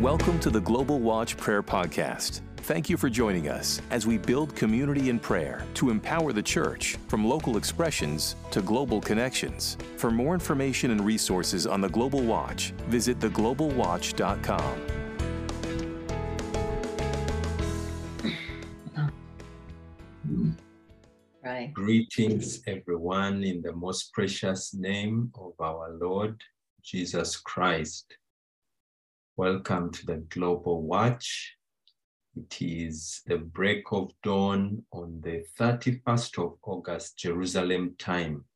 Welcome to the Global Watch Prayer Podcast. Thank you for joining us as we build community in prayer to empower the church from local expressions to global connections. For more information and resources on the Global Watch, visit theglobalwatch.com. Right. Greetings, everyone, in the most precious name of our Lord Jesus Christ. Welcome to the Global Watch. It is the break of dawn on the 31st of August, Jerusalem time.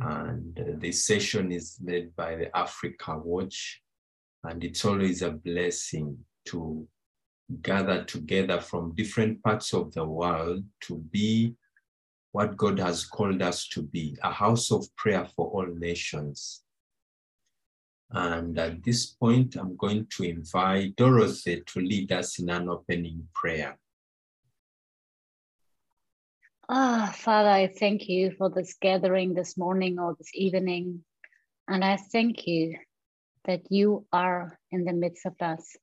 And this session is led by the Africa Watch. And it's always a blessing to gather together from different parts of the world to be what God has called us to be a house of prayer for all nations. And at this point, I'm going to invite Dorothy to lead us in an opening prayer. Ah, Father, I thank you for this gathering this morning or this evening. And I thank you that you are in the midst of us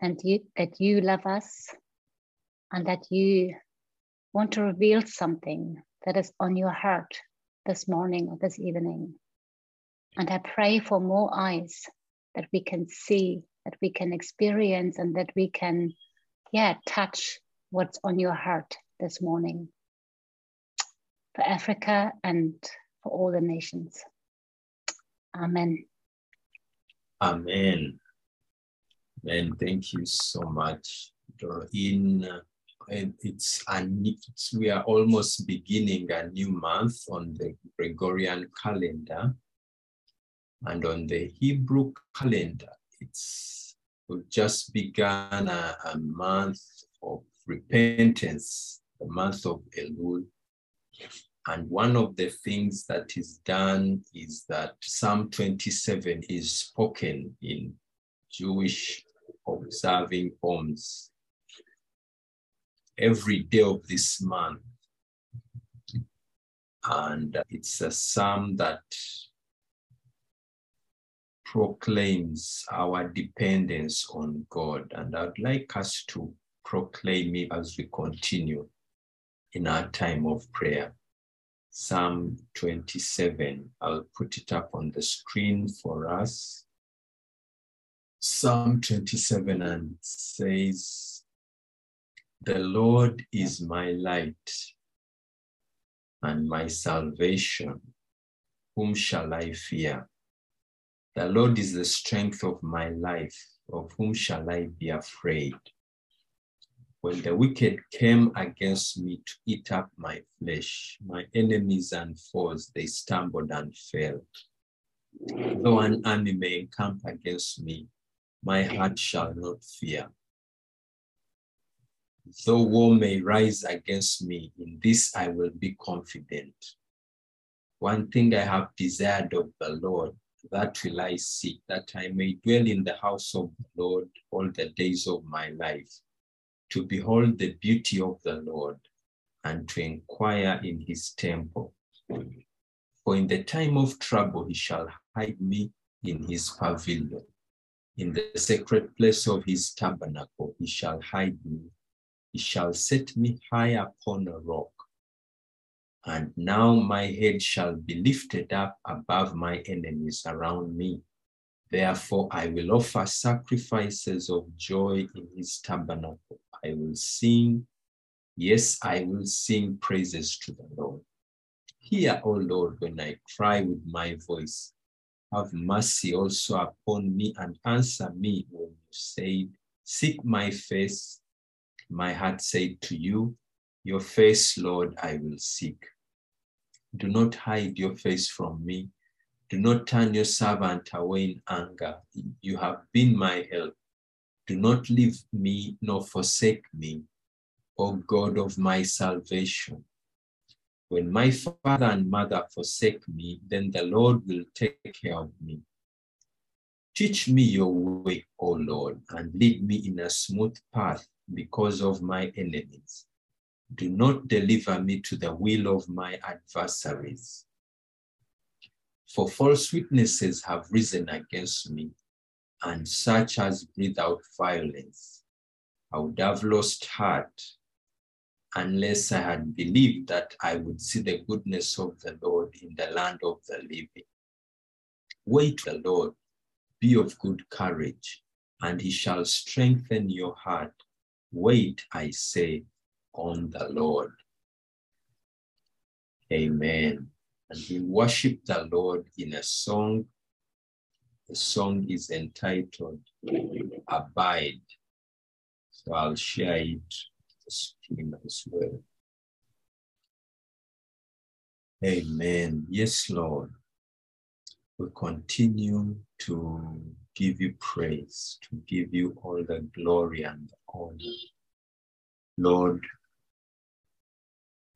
and you, that you love us and that you want to reveal something that is on your heart this morning or this evening. And I pray for more eyes that we can see, that we can experience, and that we can, yeah, touch what's on your heart this morning for Africa and for all the nations. Amen. Amen. And thank you so much, In uh, it's, a, it's we are almost beginning a new month on the Gregorian calendar, and on the Hebrew calendar, it's we've just begun a, a month of repentance, the month of Elul. And one of the things that is done is that Psalm 27 is spoken in Jewish observing homes every day of this month. And it's a psalm that proclaims our dependence on God. And I'd like us to proclaim it as we continue in our time of prayer. Psalm 27. I'll put it up on the screen for us. Psalm 27 and says, The Lord is my light and my salvation. Whom shall I fear? The Lord is the strength of my life. Of whom shall I be afraid? When the wicked came against me to eat up my flesh, my enemies and foes, they stumbled and fell. Though an army may encamp against me, my heart shall not fear. Though war may rise against me, in this I will be confident. One thing I have desired of the Lord, that will I seek, that I may dwell in the house of the Lord all the days of my life to behold the beauty of the Lord and to inquire in his temple. For in the time of trouble he shall hide me in his pavilion. In the sacred place of his tabernacle he shall hide me. He shall set me high upon a rock. And now my head shall be lifted up above my enemies around me. Therefore, I will offer sacrifices of joy in his tabernacle. I will sing, yes, I will sing praises to the Lord. Hear, O Lord, when I cry with my voice. Have mercy also upon me and answer me when you say, Seek my face. My heart said to you, Your face, Lord, I will seek. Do not hide your face from me. Do not turn your servant away in anger. You have been my help. Do not leave me nor forsake me, O God of my salvation. When my father and mother forsake me, then the Lord will take care of me. Teach me your way, O Lord, and lead me in a smooth path because of my enemies. Do not deliver me to the will of my adversaries. For false witnesses have risen against me, and such as breathe out violence. I would have lost heart unless I had believed that I would see the goodness of the Lord in the land of the living. Wait the Lord, be of good courage, and he shall strengthen your heart. Wait, I say, on the Lord. Amen. And we worship the Lord in a song. The song is entitled Abide. So I'll share it with the stream as well. Amen. Yes, Lord. We continue to give you praise, to give you all the glory and the honor. Lord,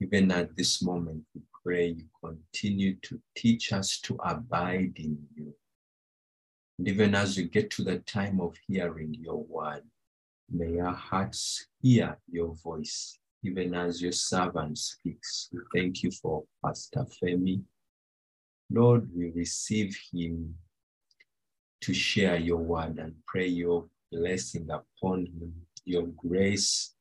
even at this moment, we pray you continue to teach us to abide in you. And even as we get to the time of hearing your word, may our hearts hear your voice, even as your servant speaks. We thank you for Pastor Femi. Lord, we receive him to share your word and pray your blessing upon him, your grace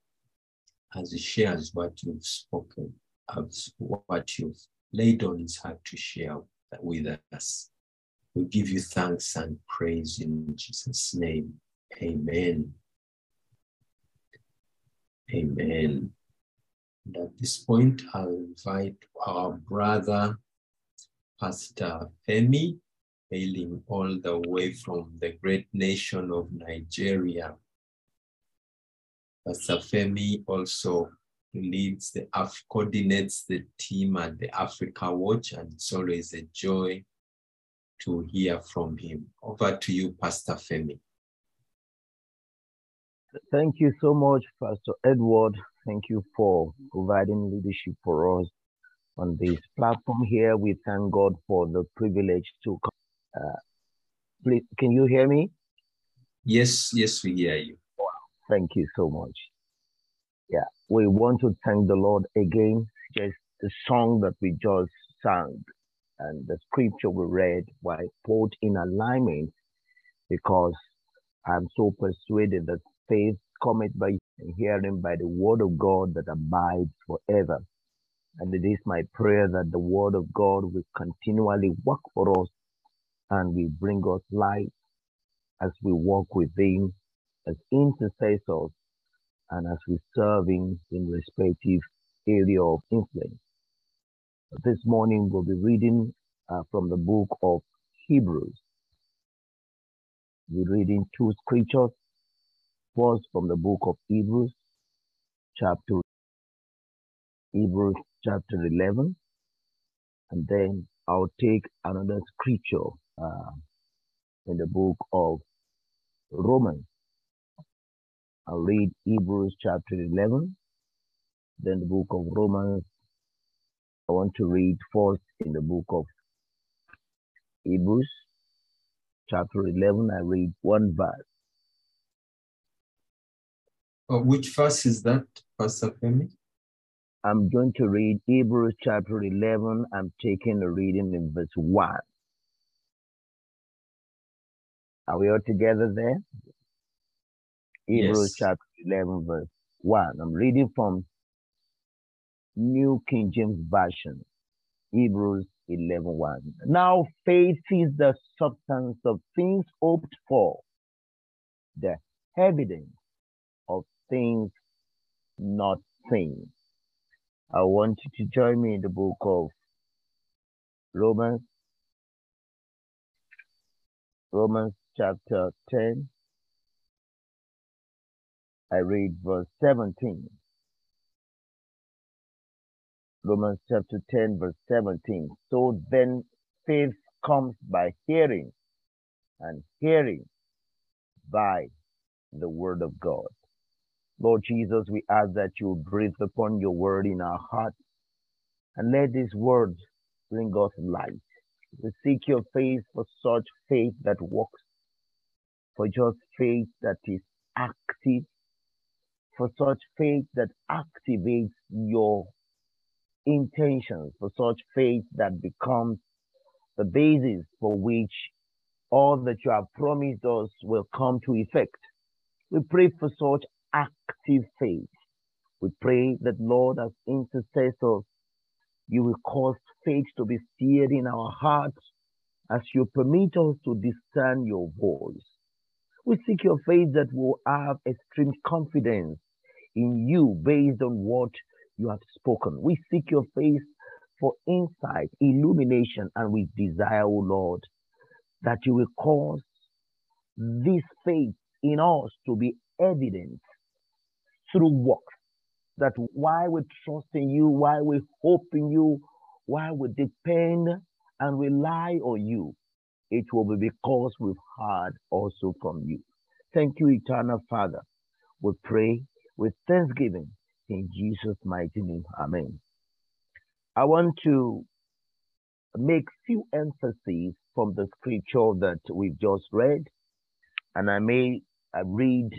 as he shares what you've spoken, as what you've laid on his heart to share with us. We give you thanks and praise in Jesus' name. Amen. Amen. And at this point, I'll invite our brother, Pastor Femi, hailing all the way from the great nation of Nigeria, Pastor Femi also leads the Af coordinates the team at the Africa Watch, and it's always a joy to hear from him. Over to you, Pastor Femi. Thank you so much, Pastor Edward. Thank you for providing leadership for us on this platform here. We thank God for the privilege to come. Uh, please, can you hear me? Yes, yes, we hear you. Thank you so much. Yeah, we want to thank the Lord again. Just the song that we just sang and the scripture we read were put in alignment because I'm so persuaded that faith cometh by hearing by the word of God that abides forever. And it is my prayer that the word of God will continually work for us and will bring us light as we walk with Him as intercessors and as we serve Him in respective area of influence. This morning we'll be reading uh, from the book of Hebrews. We're reading two scriptures. First from the book of Hebrews, chapter Hebrews chapter 11, and then I'll take another scripture uh, in the book of Romans I'll read Hebrews chapter 11, then the book of Romans. I want to read first in the book of Hebrews chapter 11. I read one verse. Oh, which verse is that, Pastor Femi? I'm going to read Hebrews chapter 11. I'm taking a reading in verse 1. Are we all together there? Hebrews yes. chapter 11, verse 1. I'm reading from New King James Version, Hebrews 11, 1. Now faith is the substance of things hoped for, the evidence of things not seen. I want you to join me in the book of Romans, Romans chapter 10, I read verse 17. Romans chapter 10, verse 17. So then faith comes by hearing, and hearing by the word of God. Lord Jesus, we ask that you breathe upon your word in our hearts and let this word bring us light. We seek your face for such faith that works, for just faith that is active for such faith that activates your intentions, for such faith that becomes the basis for which all that you have promised us will come to effect. We pray for such active faith. We pray that, Lord, as intercessors, you will cause faith to be stirred in our hearts as you permit us to discern your voice. We seek your faith that will have extreme confidence in you based on what you have spoken. We seek your face for insight, illumination, and we desire, O Lord, that you will cause this faith in us to be evident through works. That why we trust in you, why we hope in you, why we depend and rely on you, it will be because we've heard also from you. Thank you, eternal Father. We pray with thanksgiving in Jesus' mighty name. Amen. I want to make few emphases from the scripture that we've just read, and I may uh, read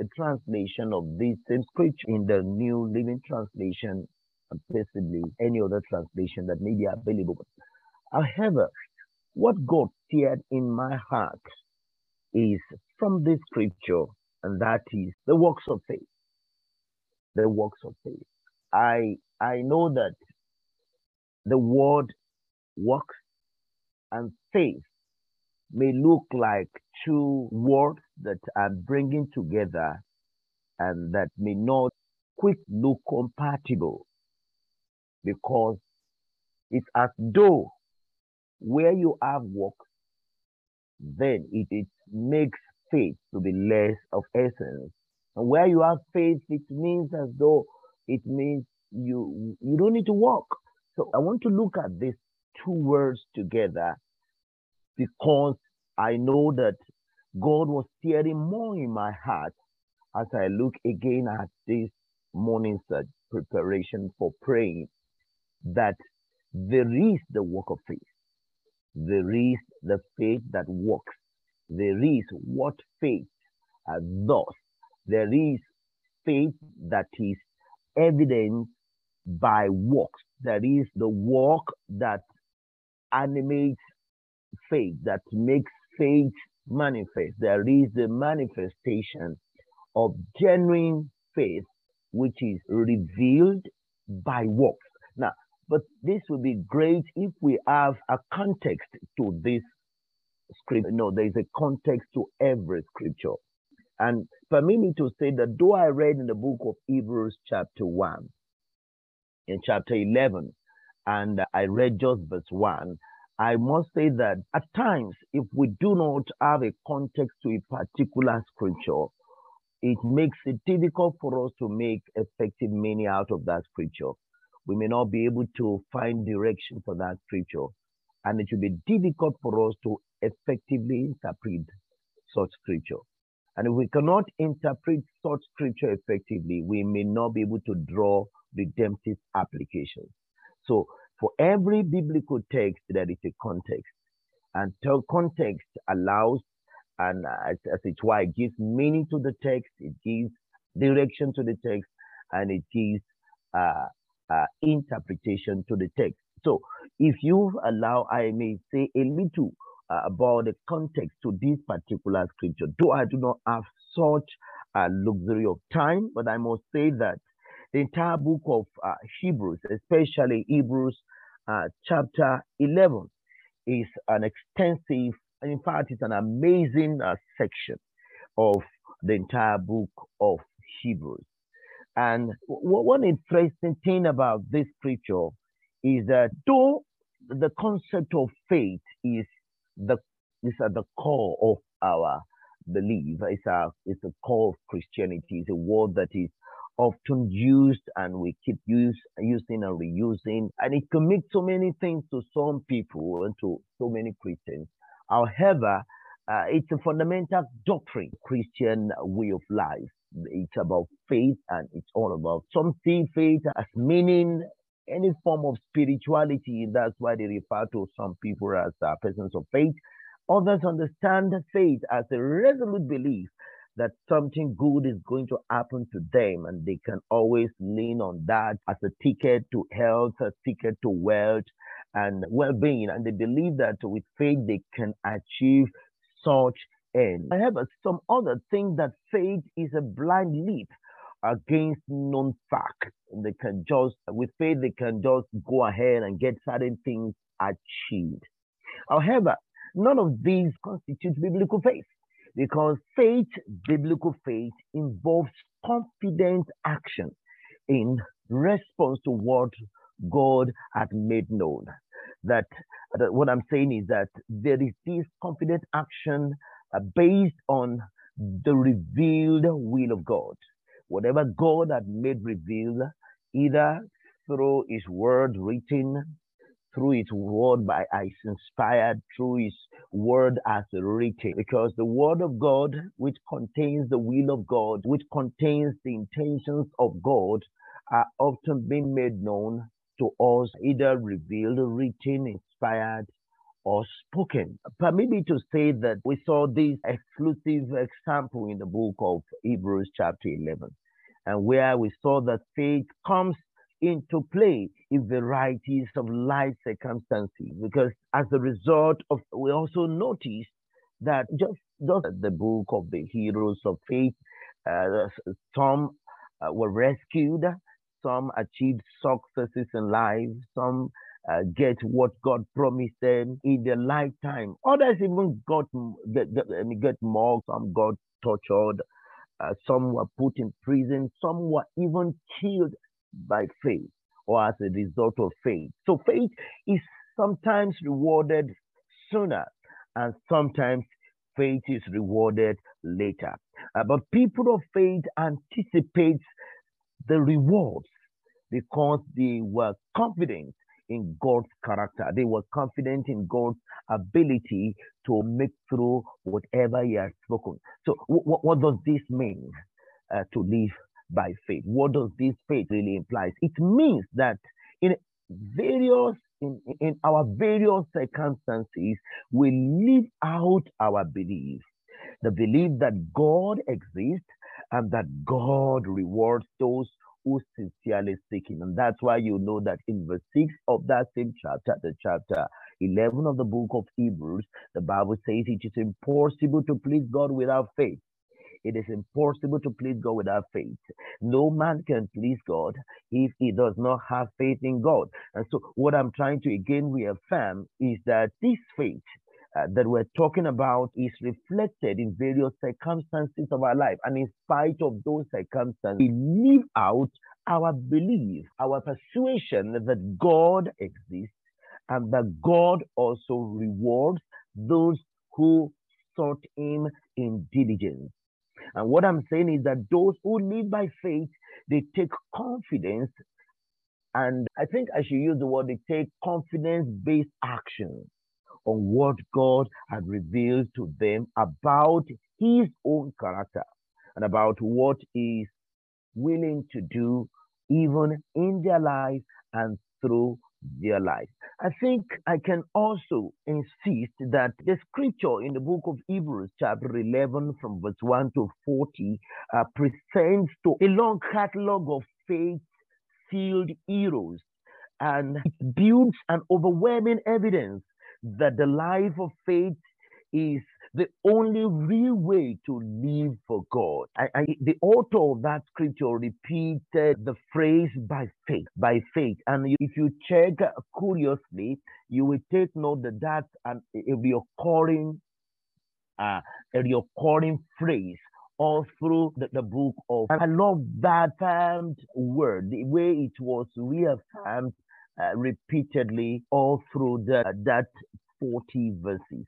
a translation of this same scripture in the New Living Translation, and possibly any other translation that may be available. However, what God stirred in my heart is from this scripture, and that is the works of faith the works of faith. I I know that the word works and faith may look like two words that are bringing together and that may not quick look compatible because it's as though where you have works, then it, it makes faith to be less of essence and where you have faith, it means as though it means you you don't need to walk. So I want to look at these two words together because I know that God was stirring more in my heart as I look again at this morning's uh, preparation for praying that there is the work of faith. There is the faith that works. There is what faith does there is faith that is evidenced by works. There is the work that animates faith, that makes faith manifest. There is the manifestation of genuine faith, which is revealed by works. Now, but this would be great if we have a context to this scripture. No, there is a context to every scripture. And permit me to say that though I read in the book of Hebrews, chapter 1, in chapter 11, and I read just verse 1, I must say that at times, if we do not have a context to a particular scripture, it makes it difficult for us to make effective meaning out of that scripture. We may not be able to find direction for that scripture, and it will be difficult for us to effectively interpret such scripture. And if we cannot interpret such scripture effectively, we may not be able to draw redemptive applications. So for every biblical text, there is a context. And context allows, and as, it's why it gives meaning to the text, it gives direction to the text, and it gives uh, uh, interpretation to the text. So if you allow, I may say a little uh, about the context to this particular scripture. Though I do not have such a luxury of time, but I must say that the entire book of uh, Hebrews, especially Hebrews uh, chapter 11, is an extensive, in fact, it's an amazing uh, section of the entire book of Hebrews. And one interesting thing about this scripture is that though the concept of faith is the is at the core of our belief. It's a it's a core of Christianity. It's a word that is often used and we keep use, using and reusing, and it can mean so many things to some people and to so many Christians. However, uh, it's a fundamental doctrine, Christian way of life. It's about faith and it's all about some see faith as meaning any form of spirituality. That's why they refer to some people as uh, persons of faith. Others understand faith as a resolute belief that something good is going to happen to them, and they can always lean on that as a ticket to health, a ticket to wealth and well being. And they believe that with faith, they can achieve such end. However, some other think that faith is a blind leap against known fact. They can just, with faith, they can just go ahead and get certain things achieved. However, none of these constitutes biblical faith because faith, biblical faith, involves confident action in response to what God had made known. That, that what I'm saying is that there is this confident action uh, based on the revealed will of God. Whatever God had made revealed, either through His word written, through His word by His inspired, through His word as written. Because the word of God, which contains the will of God, which contains the intentions of God, are often being made known to us, either revealed, written, inspired, or spoken. Permit me to say that we saw this exclusive example in the book of Hebrews, chapter 11, and where we saw that faith comes into play in varieties of life circumstances. Because as a result of, we also noticed that just, just the book of the heroes of faith, uh, some uh, were rescued, some achieved successes in life, some uh, get what God promised them in their lifetime. Others even got get, get, get mocked, some got tortured, uh, some were put in prison, some were even killed by faith or as a result of faith. So faith is sometimes rewarded sooner and sometimes faith is rewarded later. Uh, but people of faith anticipate the rewards because they were confident in God's character. They were confident in God's ability to make through whatever He has spoken. So, w- what does this mean uh, to live by faith? What does this faith really imply? It means that in various in, in our various circumstances, we live out our belief. The belief that God exists and that God rewards those who sincerely seek him. And that's why you know that in verse 6 of that same chapter, the chapter 11 of the book of Hebrews, the Bible says it is impossible to please God without faith. It is impossible to please God without faith. No man can please God if he does not have faith in God. And so, what I'm trying to again reaffirm is that this faith uh, that we're talking about is reflected in various circumstances of our life. And in spite of those circumstances, we live out our belief, our persuasion that God exists and that God also rewards those who sought Him in diligence. And what I'm saying is that those who live by faith, they take confidence. And I think I should use the word they take confidence based action on what God had revealed to them about his own character and about what he's willing to do even in their life and through their life. I think I can also insist that the scripture in the book of Hebrews, chapter 11, from verse 1 to 40, uh, presents to a long catalog of faith filled heroes and it builds an overwhelming evidence that the life of faith is the only real way to live for God. I, I, the author of that scripture repeated the phrase by faith, by faith. And if you check curiously, you will take note that that's an, a recurring, uh, a recurring phrase all through the, the book of. I love that affirmed word, the way it was reaffirmed uh, repeatedly all through the, uh, that 40 verses.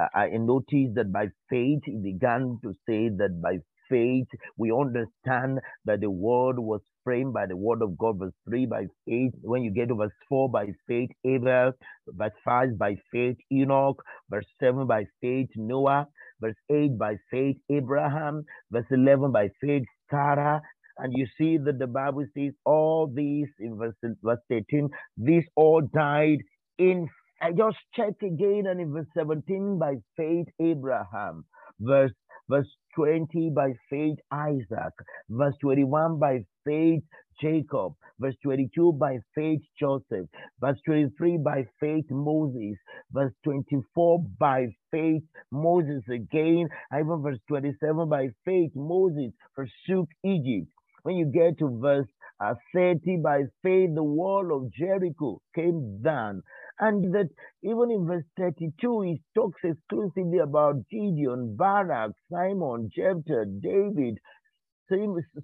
Uh, I noticed that by faith, he began to say that by faith, we understand that the word was framed by the word of God. Verse 3 by faith. When you get to verse 4 by faith, Abel. Verse 5 by faith, Enoch. Verse 7 by faith, Noah. Verse 8 by faith, Abraham. Verse 11 by faith, Sarah. And you see that the Bible says all these in verse, verse 18, these all died in. I just check again and in verse 17, by faith, Abraham. Verse Verse 20, by faith, Isaac. Verse 21, by faith, Jacob. Verse 22, by faith, Joseph. Verse 23, by faith, Moses. Verse 24, by faith, Moses again. Even verse 27, by faith, Moses forsook Egypt. When you get to verse uh, 30, by faith, the wall of Jericho came down. And that even in verse 32, he talks exclusively about Gideon, Barak, Samson, Jephthah, David,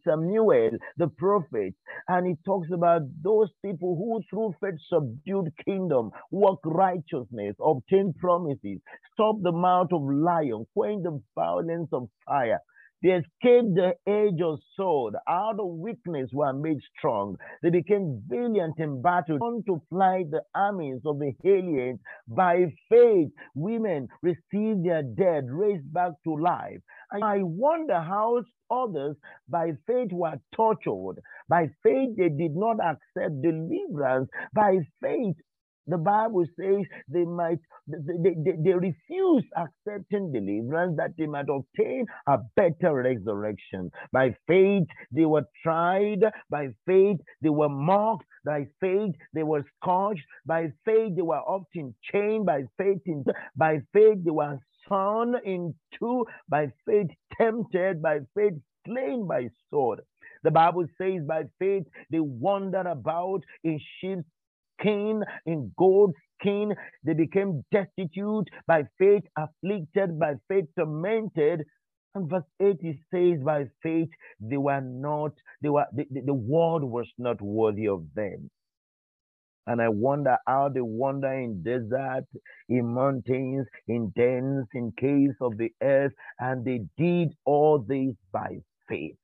Samuel, the prophet, and he talks about those people who through faith subdued kingdom, work righteousness, obtain promises, stop the mouth of lion, quench the violence of fire. They escaped the edge of sword. Out of weakness were made strong. They became valiant in battle, on to fly the armies of the aliens. By faith, women received their dead raised back to life. And I wonder how others by faith were tortured. By faith, they did not accept deliverance. By faith, the Bible says they might they, they, they refuse accepting deliverance that they might obtain a better resurrection. By faith they were tried, by faith they were mocked, by faith they were scourged, by faith they were often chained, by faith in, by faith they were sawn in two, by faith tempted, by faith slain by sword. The Bible says by faith they wandered about in sheep's skin, in gold skin. They became destitute by faith, afflicted by faith, tormented. And verse 8 it says, by faith they were not, they were the, the, the world was not worthy of them. And I wonder how they wander in desert, in mountains, in dens, in caves of the earth, and they did all this by faith.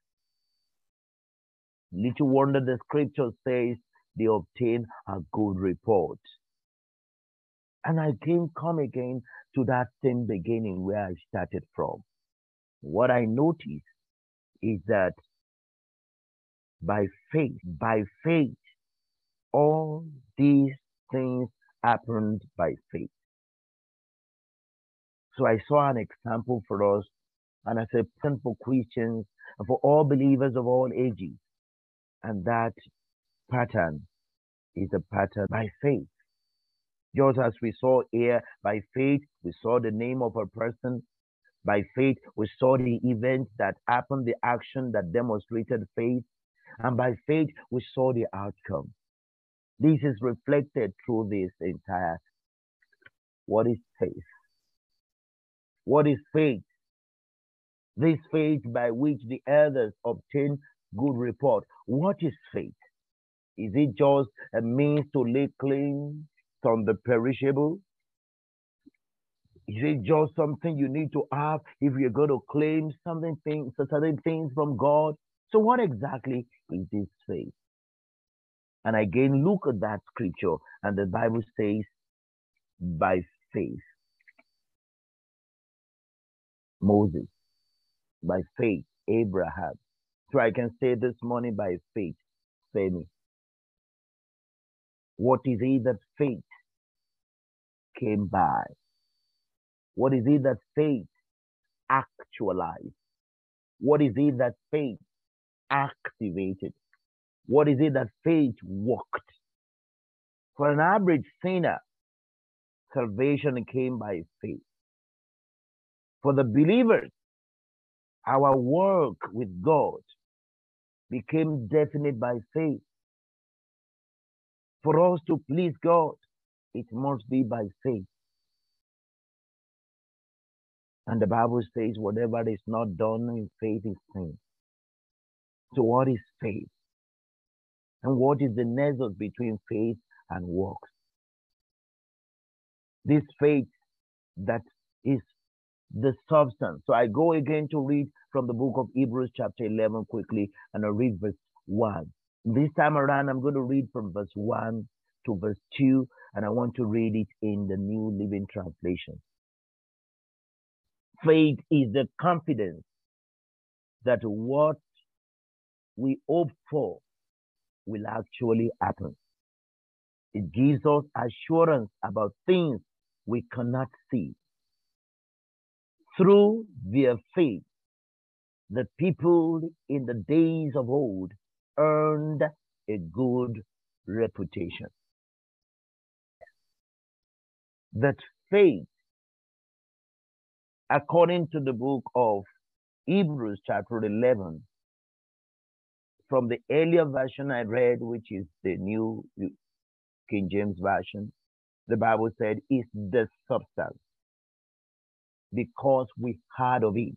Little wonder the scripture says they obtain a good report. And I came come again to that same beginning where I started from. What I noticed is that by faith, by faith, all these things happened by faith. So I saw an example for us, and I said, for Christians and for all believers of all ages. And that pattern is a pattern by faith. Just as we saw here, by faith, we saw the name of a person. By faith, we saw the event that happened, the action that demonstrated faith. And by faith, we saw the outcome. This is reflected through this entire. What is faith? What is faith? This faith by which the elders obtain good report. What is faith? Is it just a means to lay claim on the perishable? Is it just something you need to have if you're going to claim something, things, certain things from God? So, what exactly is this faith? And again, look at that scripture, and the Bible says, by faith. Moses, by faith, Abraham. So I can say this morning by faith, Femi. What is it that faith came by? What is it that faith actualized? What is it that faith activated? What is it that faith worked? For an average sinner, salvation came by faith. For the believers, our work with God became definite by faith. For us to please God, it must be by faith. And the Bible says, whatever is not done in faith is sin. So, what is faith? And what is the nexus between faith and works? This faith that is the substance. So I go again to read from the book of Hebrews, chapter 11, quickly, and I read verse 1. This time around, I'm going to read from verse 1 to verse 2, and I want to read it in the New Living Translation. Faith is the confidence that what we hope for will actually happen. It gives us assurance about things we cannot see. Through their faith, the people in the days of old earned a good reputation. That faith, according to the book of Hebrews, chapter 11, from the earlier version I read, which is the New King James Version, the Bible said, is the substance because we heard of it.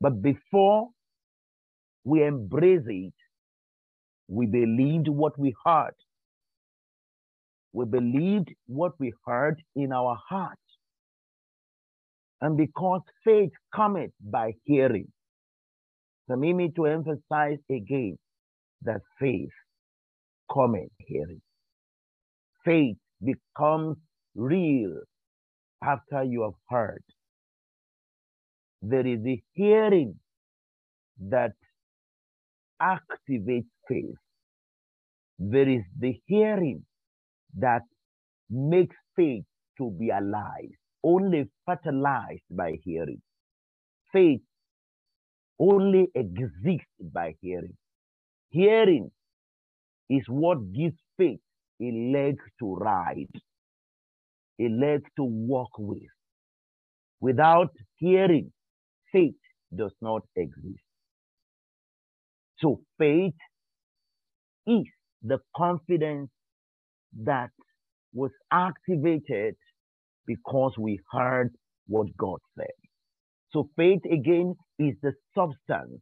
But before we embrace it, we believed what we heard. We believed what we heard in our heart. And because faith cometh by hearing, permit me to emphasize again that faith cometh hearing. Faith becomes real after you have heard. There is a hearing that activates faith. There is the hearing that makes faith to be alive, only fertilized by hearing. Faith only exists by hearing. Hearing is what gives faith a leg to ride, a leg to walk with. Without hearing, faith does not exist. So faith is the confidence that was activated because we heard what God said. So faith again is the substance.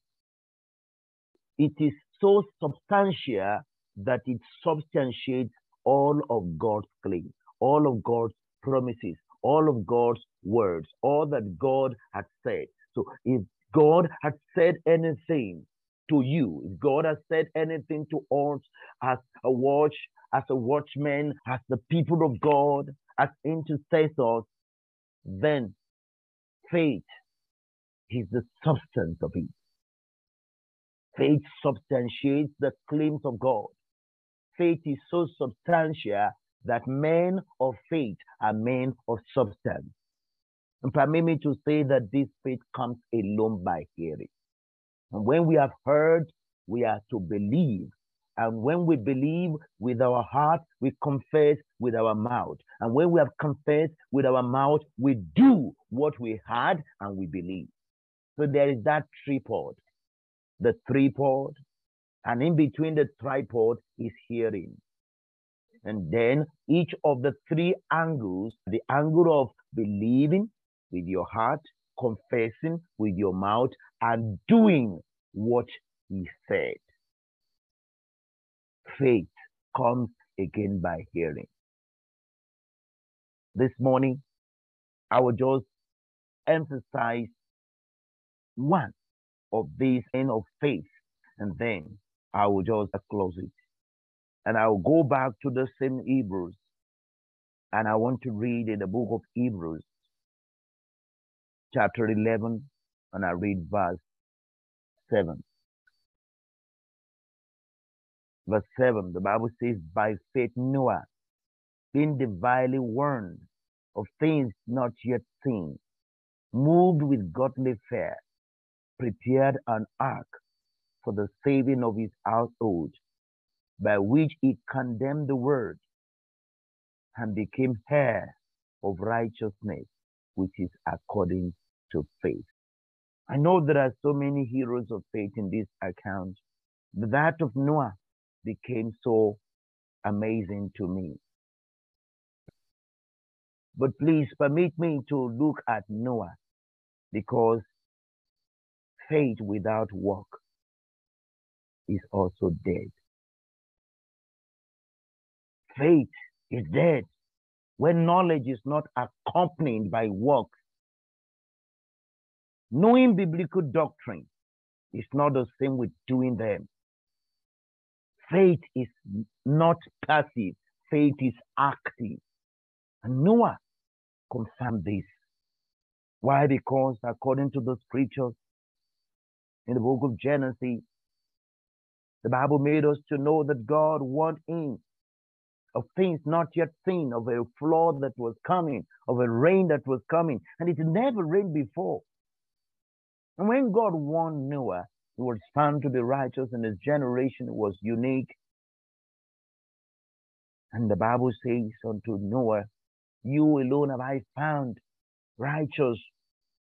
It is so substantial that it substantiates all of God's claims, all of God's promises, all of God's words, all that God had said. So if God had said anything to you, if God has said anything to us as a watch, as a watchman, as the people of God, as intercessors, then faith is the substance of it. Faith substantiates the claims of God. Faith is so substantial that men of faith are men of substance. And permit me to say that this faith comes alone by hearing. And when we have heard, we are to believe. And when we believe with our heart, we confess with our mouth. And when we have confessed with our mouth, we do what we heard and we believe. So there is that tripod, the tripod, and in between the tripod is hearing. And then each of the three angles, the angle of believing with your heart, confessing with your mouth, and doing what he said. Faith comes again by hearing. This morning, I will just emphasize one of these end of faith, and then I will just close it. And I will go back to the same Hebrews, and I want to read in the book of Hebrews, chapter 11, and I read verse 7. Verse 7, the Bible says, By faith Noah, being divinely warned of things not yet seen, moved with godly fear, prepared an ark for the saving of his household, by which he condemned the world and became heir of righteousness, which is according to faith. I know there are so many heroes of faith in this account, but that of Noah became so amazing to me. But please permit me to look at Noah because faith without work is also dead. Faith is dead when knowledge is not accompanied by work. Knowing biblical doctrine is not the same with doing them. Faith is not passive, faith is active. And Noah confirmed this. Why? Because according to the scriptures, in the book of Genesis, the Bible made us to know that God warned him of things not yet seen, of a flood that was coming, of a rain that was coming. And it never rained before. And when God warned Noah, he was found to be righteous and his generation was unique. And the Bible says unto Noah, You alone have I found righteous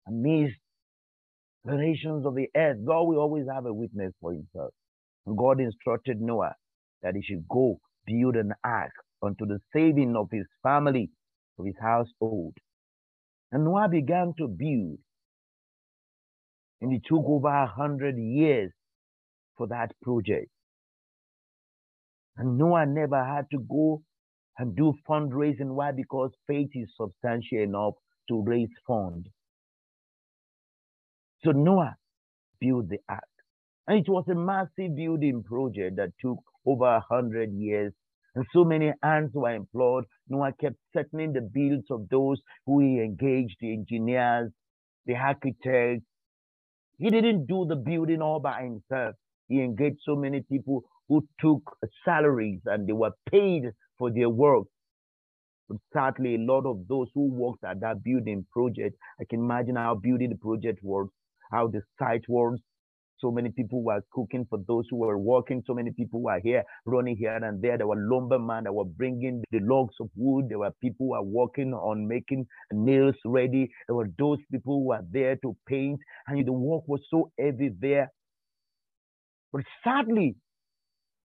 amidst the nations of the earth. God will always have a witness for himself. And God instructed Noah that he should go build an ark unto the saving of his family, of his household. And Noah began to build. And it took over a hundred years for that project. And Noah never had to go and do fundraising. Why? Because faith is substantial enough to raise funds. So Noah built the ark. And it was a massive building project that took over a hundred years. And so many hands were employed. Noah kept settling the bills of those who he engaged, the engineers, the architects. He didn't do the building all by himself. He engaged so many people who took salaries and they were paid for their work. But sadly, a lot of those who worked at that building project, I can imagine how building the project works, how the site works. So many people were cooking for those who were working. So many people were here, running here and there. There were lumbermen that were bringing the logs of wood. There were people who were working on making nails ready. There were those people who were there to paint. And the work was so heavy there. But sadly,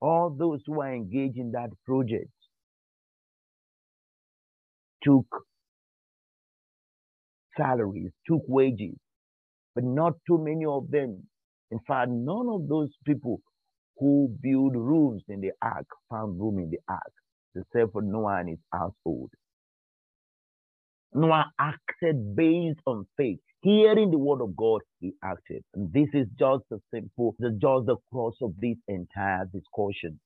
all those who were engaged in that project took salaries, took wages, but not too many of them. In fact, none of those people who build rooms in the ark found room in the ark, except for Noah and his household. Noah acted based on faith. Hearing the word of God, he acted. And this is just the simple, the, just the cross of this entire discussion.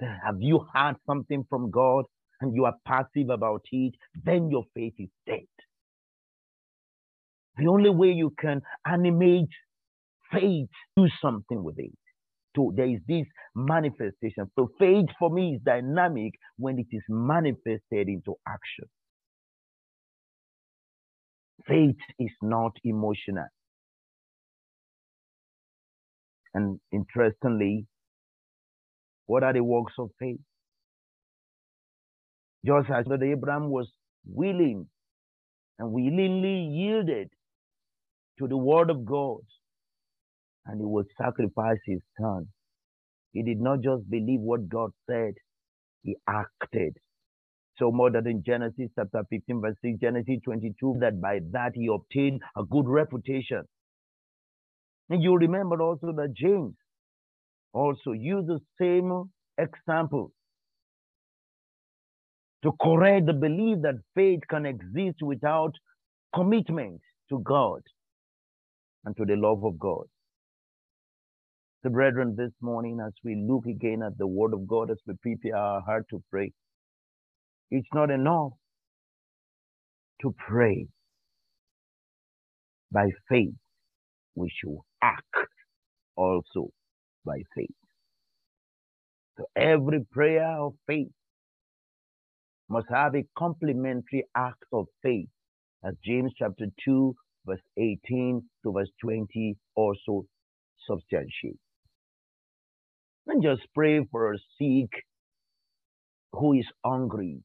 Have you heard something from God and you are passive about it? Then your faith is dead. The only way you can animate faith, do something with it. So there is this manifestation. So faith for me is dynamic when it is manifested into action. Faith is not emotional. And interestingly, what are the works of faith? Just as Abraham was willing and willingly yielded to the word of God, and he would sacrifice his son. He did not just believe what God said, he acted. So more than in Genesis chapter 15, verse 6, Genesis 22, that by that he obtained a good reputation. And you remember also that James also used the same example to correct the belief that faith can exist without commitment to God and to the love of God. So, brethren, this morning, as we look again at the Word of God, as we prepare our heart to pray, it's not enough to pray. By faith, we should act also by faith. So every prayer of faith must have a complementary act of faith, as James chapter 2, verse 18 to verse 20 also substantiate. And just pray for a sick who is hungry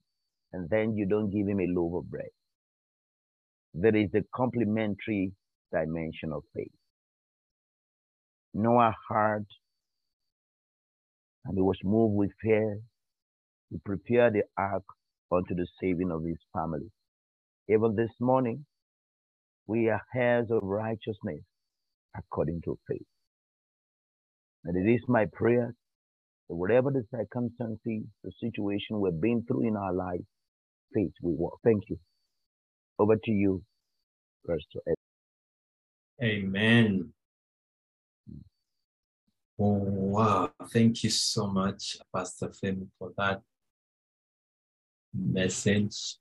and then you don't give him a loaf of bread. There is a complementary dimension of faith. Noah heard and he was moved with fear to prepare the ark unto the saving of his family. Even this morning, we are heirs of righteousness according to faith. And it is my prayer that whatever the circumstances, the situation we've been through in our life, faith will work. Thank you. Over to you, Pastor Ed. Amen. Oh, wow. Thank you so much, Pastor Femi, for that message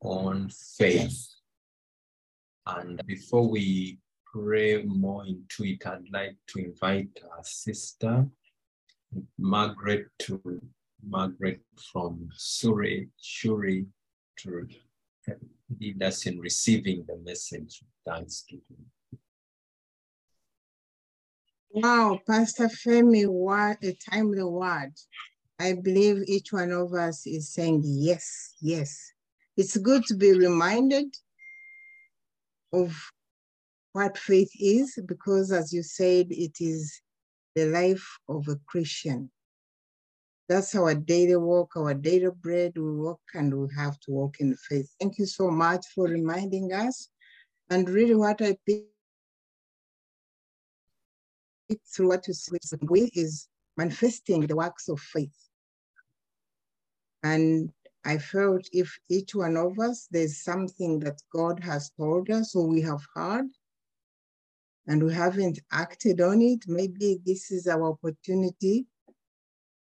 on faith. And before we pray more into it, I'd like to invite our sister, Margaret, to Margaret from Surrey, Shuri, to lead us in receiving the message of thanksgiving. Wow, Pastor Femi, what a timely word. I believe each one of us is saying yes, yes. It's good to be reminded of what faith is because, as you said, it is the life of a Christian. That's our daily walk, our daily bread. We walk and we have to walk in faith. Thank you so much for reminding us. And really, what I pick through what you with is manifesting the works of faith. And I felt if each one of us, there's something that God has told us or we have heard and we haven't acted on it, maybe this is our opportunity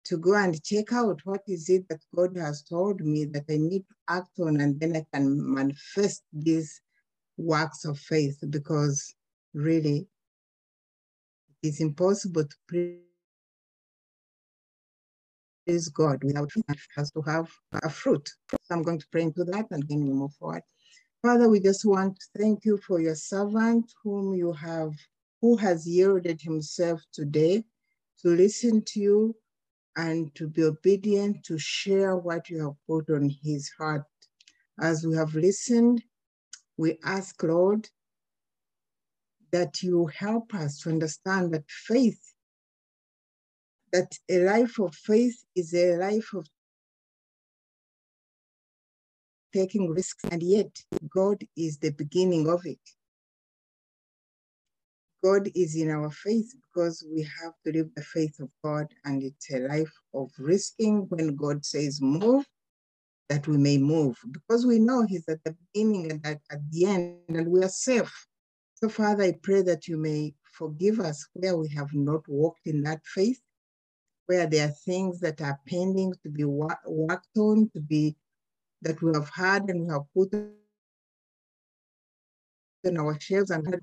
to go and check out what is it that God has told me that I need to act on, and then I can manifest these works of faith because really it's impossible to is God without it has to have a fruit. So I'm going to pray into that and then we move forward. Father, we just want to thank you for your servant whom you have, who has yielded himself today to listen to you and to be obedient to share what you have put on his heart. As we have listened, we ask, Lord, that you help us to understand that faith that a life of faith is a life of taking risks, and yet God is the beginning of it. God is in our faith because we have to live the faith of God, and it's a life of risking when God says move, that we may move, because we know He's at the beginning and at, at the end, and we are safe. So, Father, I pray that you may forgive us where we have not walked in that faith, where there are things that are pending to be worked on, to be that we have had and we have put on our shelves and had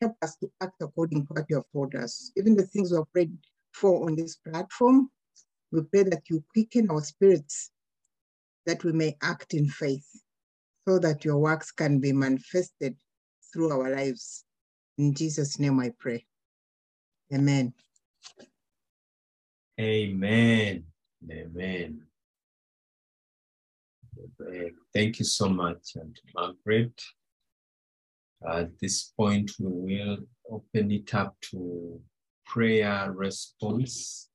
help us to act according to what you have told us. Even the things we have prayed for on this platform, we pray that you quicken our spirits, that we may act in faith, so that your works can be manifested through our lives. In Jesus' name I pray. Amen. Amen. Amen. Eh, thank you so much, Aunt Margaret. At this point, we will open it up to prayer response.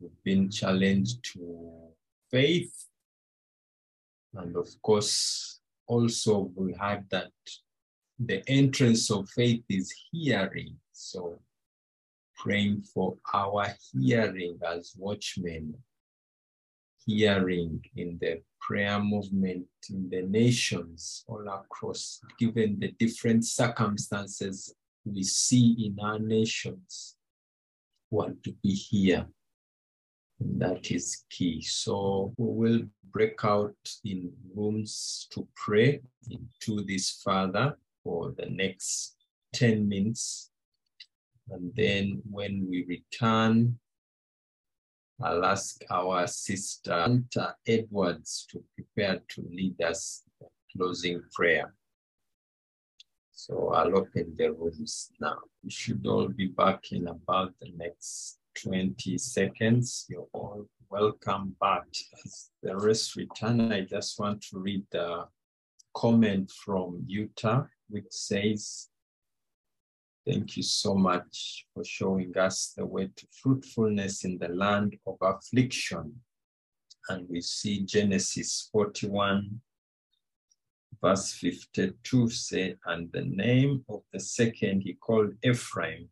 We've been challenged to faith. And of course, also we had that the entrance of faith is hearing. So praying for our hearing as watchmen, hearing in the prayer movement in the nations all across, given the different circumstances we see in our nations, want to be here. And that is key. So we will break out in rooms to pray into this Father for the next 10 minutes and then when we return, I'll ask our sister Anta Edwards to prepare to lead us the closing prayer. So I'll open the rooms now. We should all be back in about the next 20 seconds. You're all welcome back. As the rest return, I just want to read the comment from Utah, which says, Thank you so much for showing us the way to fruitfulness in the land of affliction. And we see Genesis 41, verse 52 say, And the name of the second he called Ephraim,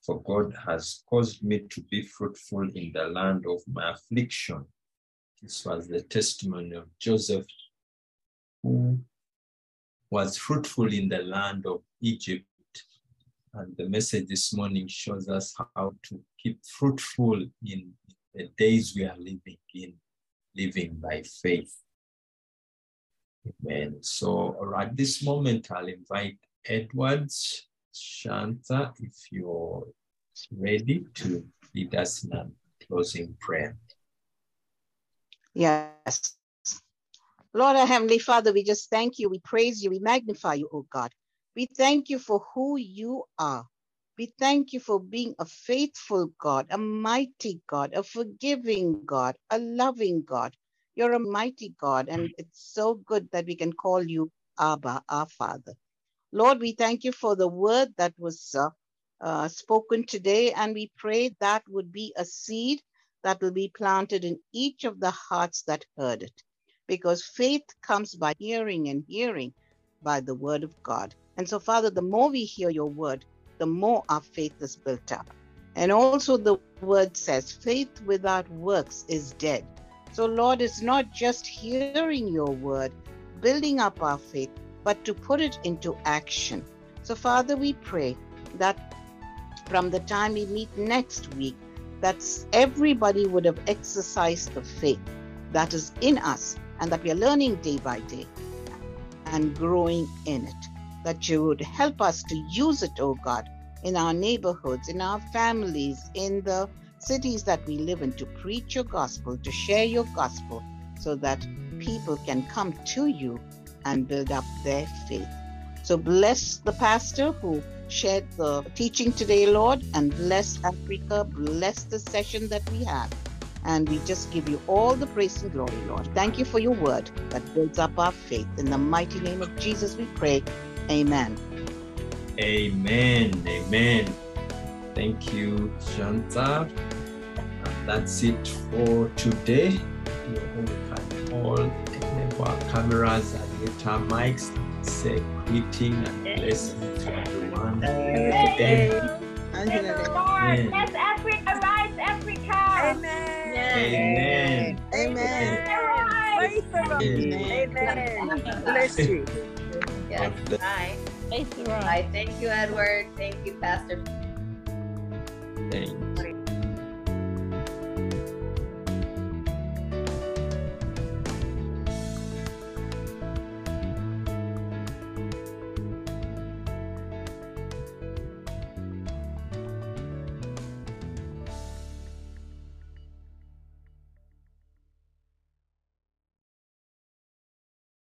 for God has caused me to be fruitful in the land of my affliction. This was the testimony of Joseph, who was fruitful in the land of Egypt and the message this morning shows us how to keep fruitful in the days we are living in, living by faith. Amen. So at this moment, I'll invite Edwards, Shanta, if you're ready to lead us in a closing prayer. Yes. Lord, our Heavenly Father, we just thank you, we praise you, we magnify you, oh God. We thank you for who you are. We thank you for being a faithful God, a mighty God, a forgiving God, a loving God. You're a mighty God, and it's so good that we can call you Abba, our Father. Lord, we thank you for the word that was uh, uh, spoken today, and we pray that would be a seed that will be planted in each of the hearts that heard it. Because faith comes by hearing, and hearing by the word of God. And so, Father, the more we hear your word, the more our faith is built up. And also, the word says, faith without works is dead. So, Lord, it's not just hearing your word, building up our faith, but to put it into action. So, Father, we pray that from the time we meet next week, that everybody would have exercised the faith that is in us and that we are learning day by day and growing in it. That you would help us to use it, oh God, in our neighborhoods, in our families, in the cities that we live in, to preach your gospel, to share your gospel, so that people can come to you and build up their faith. So bless the pastor who shared the teaching today, Lord, and bless Africa, bless the session that we have. And we just give you all the praise and glory, Lord. Thank you for your word that builds up our faith. In the mighty name of Jesus, we pray. Amen. Amen. Amen. Thank you, Shanta. That's it for today. You can all enable our cameras and mute our mics. Say greeting and blessing to everyone. Amen. Amen. Yes, Africa, rise, Africa. Amen. Amen. Rise. Amen. Amen. Bless you. Yes. God. Bye. Praise the Lord. Bye. Thank you, Edward. Thank you, Pastor. Thank you.